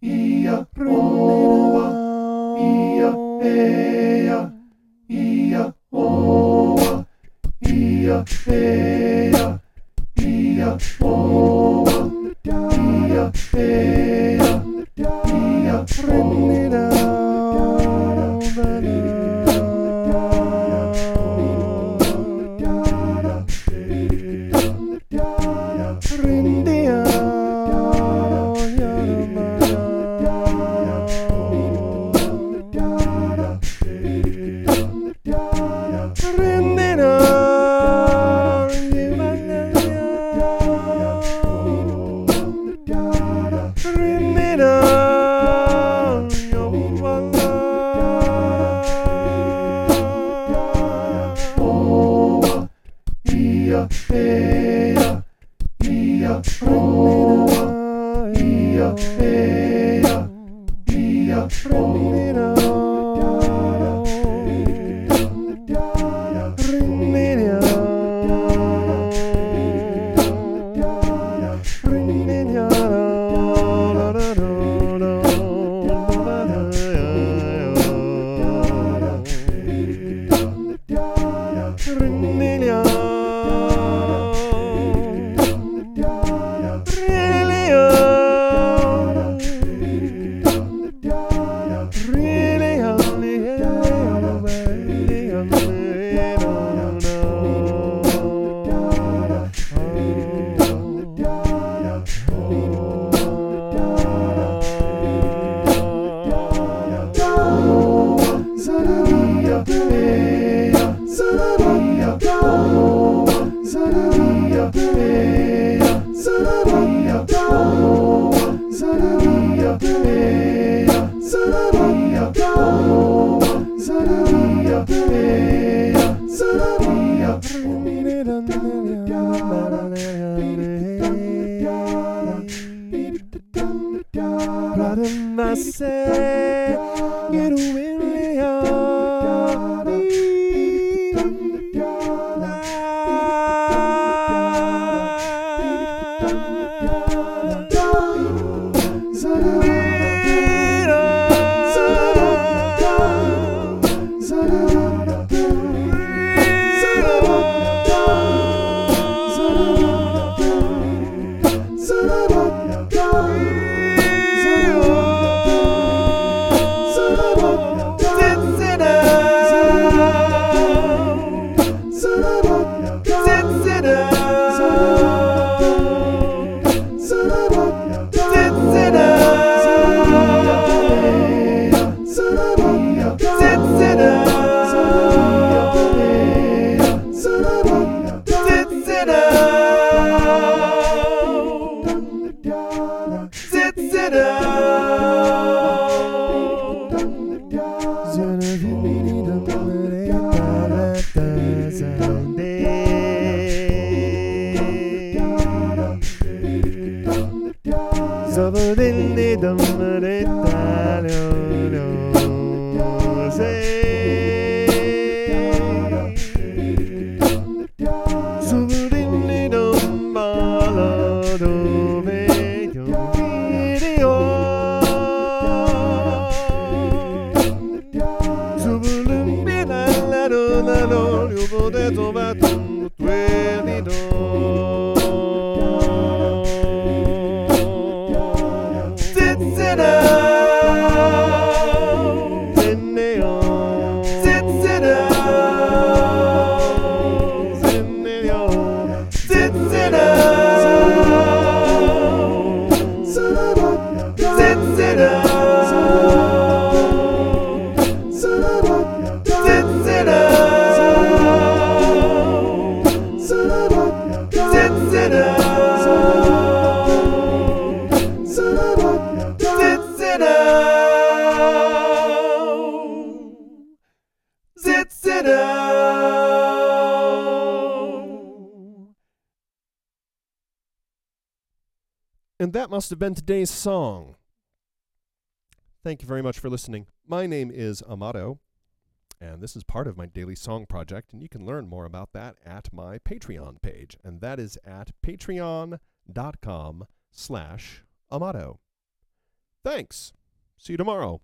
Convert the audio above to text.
ia, oa, ia, eia, ia, oa, ia, eia, ia, oa, ia, eia, ia, oa, ia, eia, ia, oa. And that must have been today's song. Thank you very much for listening. My name is Amato, and this is part of my daily song project, and you can learn more about that at my Patreon page, and that is at patreon.com slash Amato. Thanks. See you tomorrow.